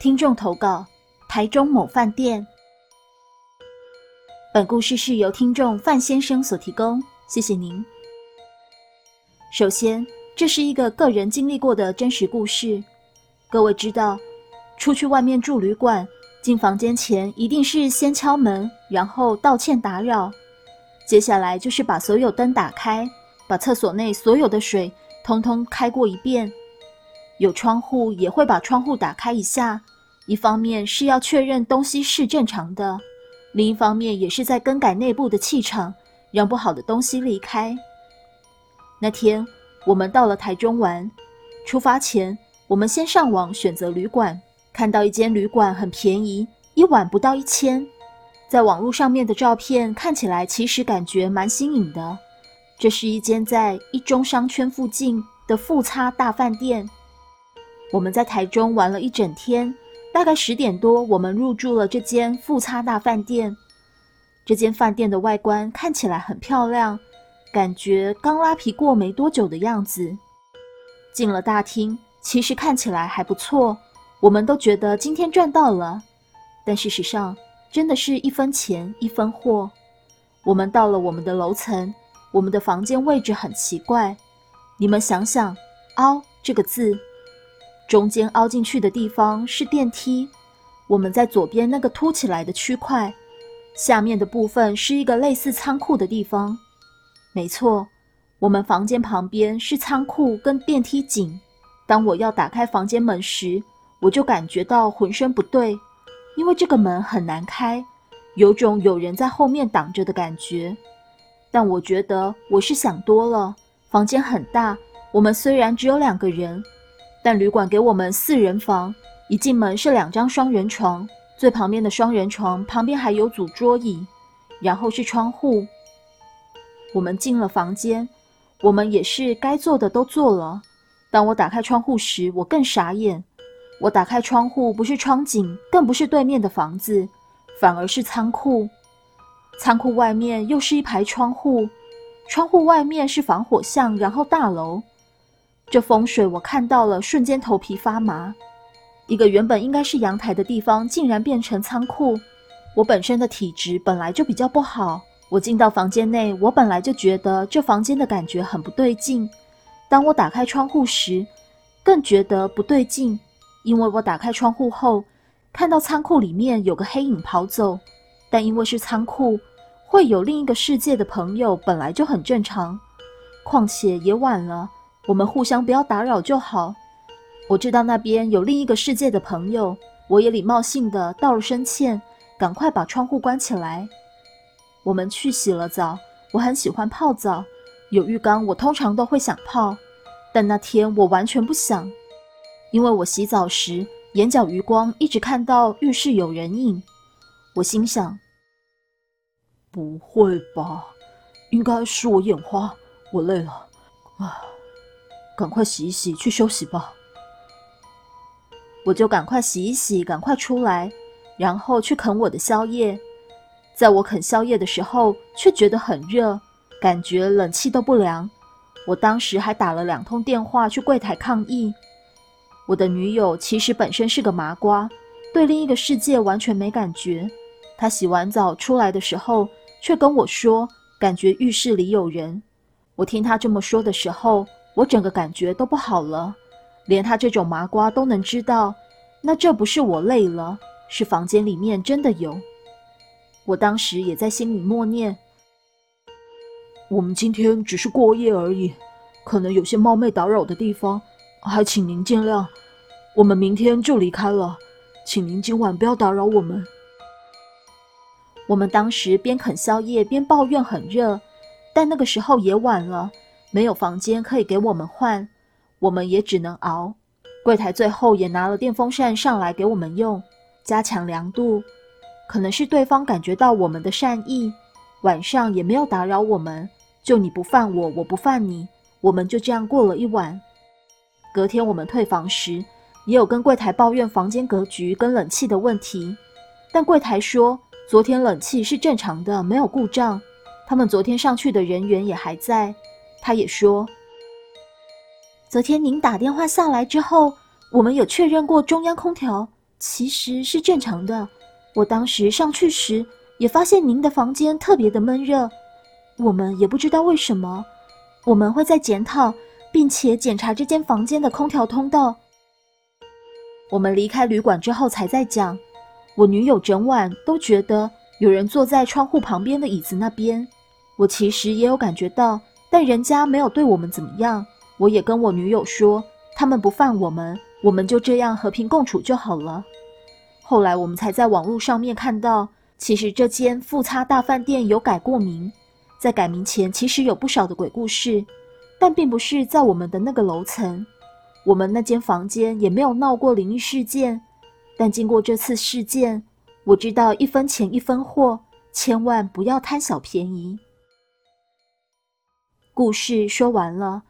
听众投稿：台中某饭店。本故事是由听众范先生所提供，谢谢您。首先，这是一个个人经历过的真实故事。各位知道，出去外面住旅馆，进房间前一定是先敲门，然后道歉打扰，接下来就是把所有灯打开，把厕所内所有的水通通开过一遍。有窗户也会把窗户打开一下，一方面是要确认东西是正常的。另一方面，也是在更改内部的气场，让不好的东西离开。那天我们到了台中玩，出发前我们先上网选择旅馆，看到一间旅馆很便宜，一晚不到一千。在网络上面的照片看起来，其实感觉蛮新颖的。这是一间在一中商圈附近的富差大饭店。我们在台中玩了一整天。大概十点多，我们入住了这间富差大饭店。这间饭店的外观看起来很漂亮，感觉刚拉皮过没多久的样子。进了大厅，其实看起来还不错，我们都觉得今天赚到了。但事实上，真的是一分钱一分货。我们到了我们的楼层，我们的房间位置很奇怪。你们想想，“凹”这个字。中间凹进去的地方是电梯，我们在左边那个凸起来的区块，下面的部分是一个类似仓库的地方。没错，我们房间旁边是仓库跟电梯井。当我要打开房间门时，我就感觉到浑身不对，因为这个门很难开，有种有人在后面挡着的感觉。但我觉得我是想多了，房间很大，我们虽然只有两个人。但旅馆给我们四人房，一进门是两张双人床，最旁边的双人床旁边还有组桌椅，然后是窗户。我们进了房间，我们也是该做的都做了。当我打开窗户时，我更傻眼。我打开窗户，不是窗景，更不是对面的房子，反而是仓库。仓库外面又是一排窗户，窗户外面是防火巷，然后大楼。这风水我看到了，瞬间头皮发麻。一个原本应该是阳台的地方，竟然变成仓库。我本身的体质本来就比较不好，我进到房间内，我本来就觉得这房间的感觉很不对劲。当我打开窗户时，更觉得不对劲，因为我打开窗户后，看到仓库里面有个黑影跑走。但因为是仓库，会有另一个世界的朋友，本来就很正常。况且也晚了。我们互相不要打扰就好。我知道那边有另一个世界的朋友，我也礼貌性的道了声歉，赶快把窗户关起来。我们去洗了澡，我很喜欢泡澡，有浴缸我通常都会想泡，但那天我完全不想，因为我洗澡时眼角余光一直看到浴室有人影。我心想：不会吧，应该是我眼花，我累了，啊。赶快洗一洗，去休息吧。我就赶快洗一洗，赶快出来，然后去啃我的宵夜。在我啃宵夜的时候，却觉得很热，感觉冷气都不凉。我当时还打了两通电话去柜台抗议。我的女友其实本身是个麻瓜，对另一个世界完全没感觉。她洗完澡出来的时候，却跟我说，感觉浴室里有人。我听她这么说的时候。我整个感觉都不好了，连他这种麻瓜都能知道，那这不是我累了，是房间里面真的有。我当时也在心里默念：我们今天只是过夜而已，可能有些冒昧打扰的地方，还请您见谅。我们明天就离开了，请您今晚不要打扰我们。我们当时边啃宵夜边抱怨很热，但那个时候也晚了。没有房间可以给我们换，我们也只能熬。柜台最后也拿了电风扇上来给我们用，加强凉度。可能是对方感觉到我们的善意，晚上也没有打扰我们，就你不犯我，我不犯你，我们就这样过了一晚。隔天我们退房时，也有跟柜台抱怨房间格局跟冷气的问题，但柜台说昨天冷气是正常的，没有故障。他们昨天上去的人员也还在。他也说，昨天您打电话下来之后，我们有确认过中央空调，其实是正常的。我当时上去时也发现您的房间特别的闷热，我们也不知道为什么。我们会在检讨，并且检查这间房间的空调通道。我们离开旅馆之后才在讲。我女友整晚都觉得有人坐在窗户旁边的椅子那边。我其实也有感觉到，但人家没有对我们怎么样。我也跟我女友说，他们不犯我们，我们就这样和平共处就好了。后来我们才在网络上面看到，其实这间富差大饭店有改过名。在改名前，其实有不少的鬼故事，但并不是在我们的那个楼层。我们那间房间也没有闹过灵异事件。但经过这次事件，我知道一分钱一分货，千万不要贪小便宜。故事说完了，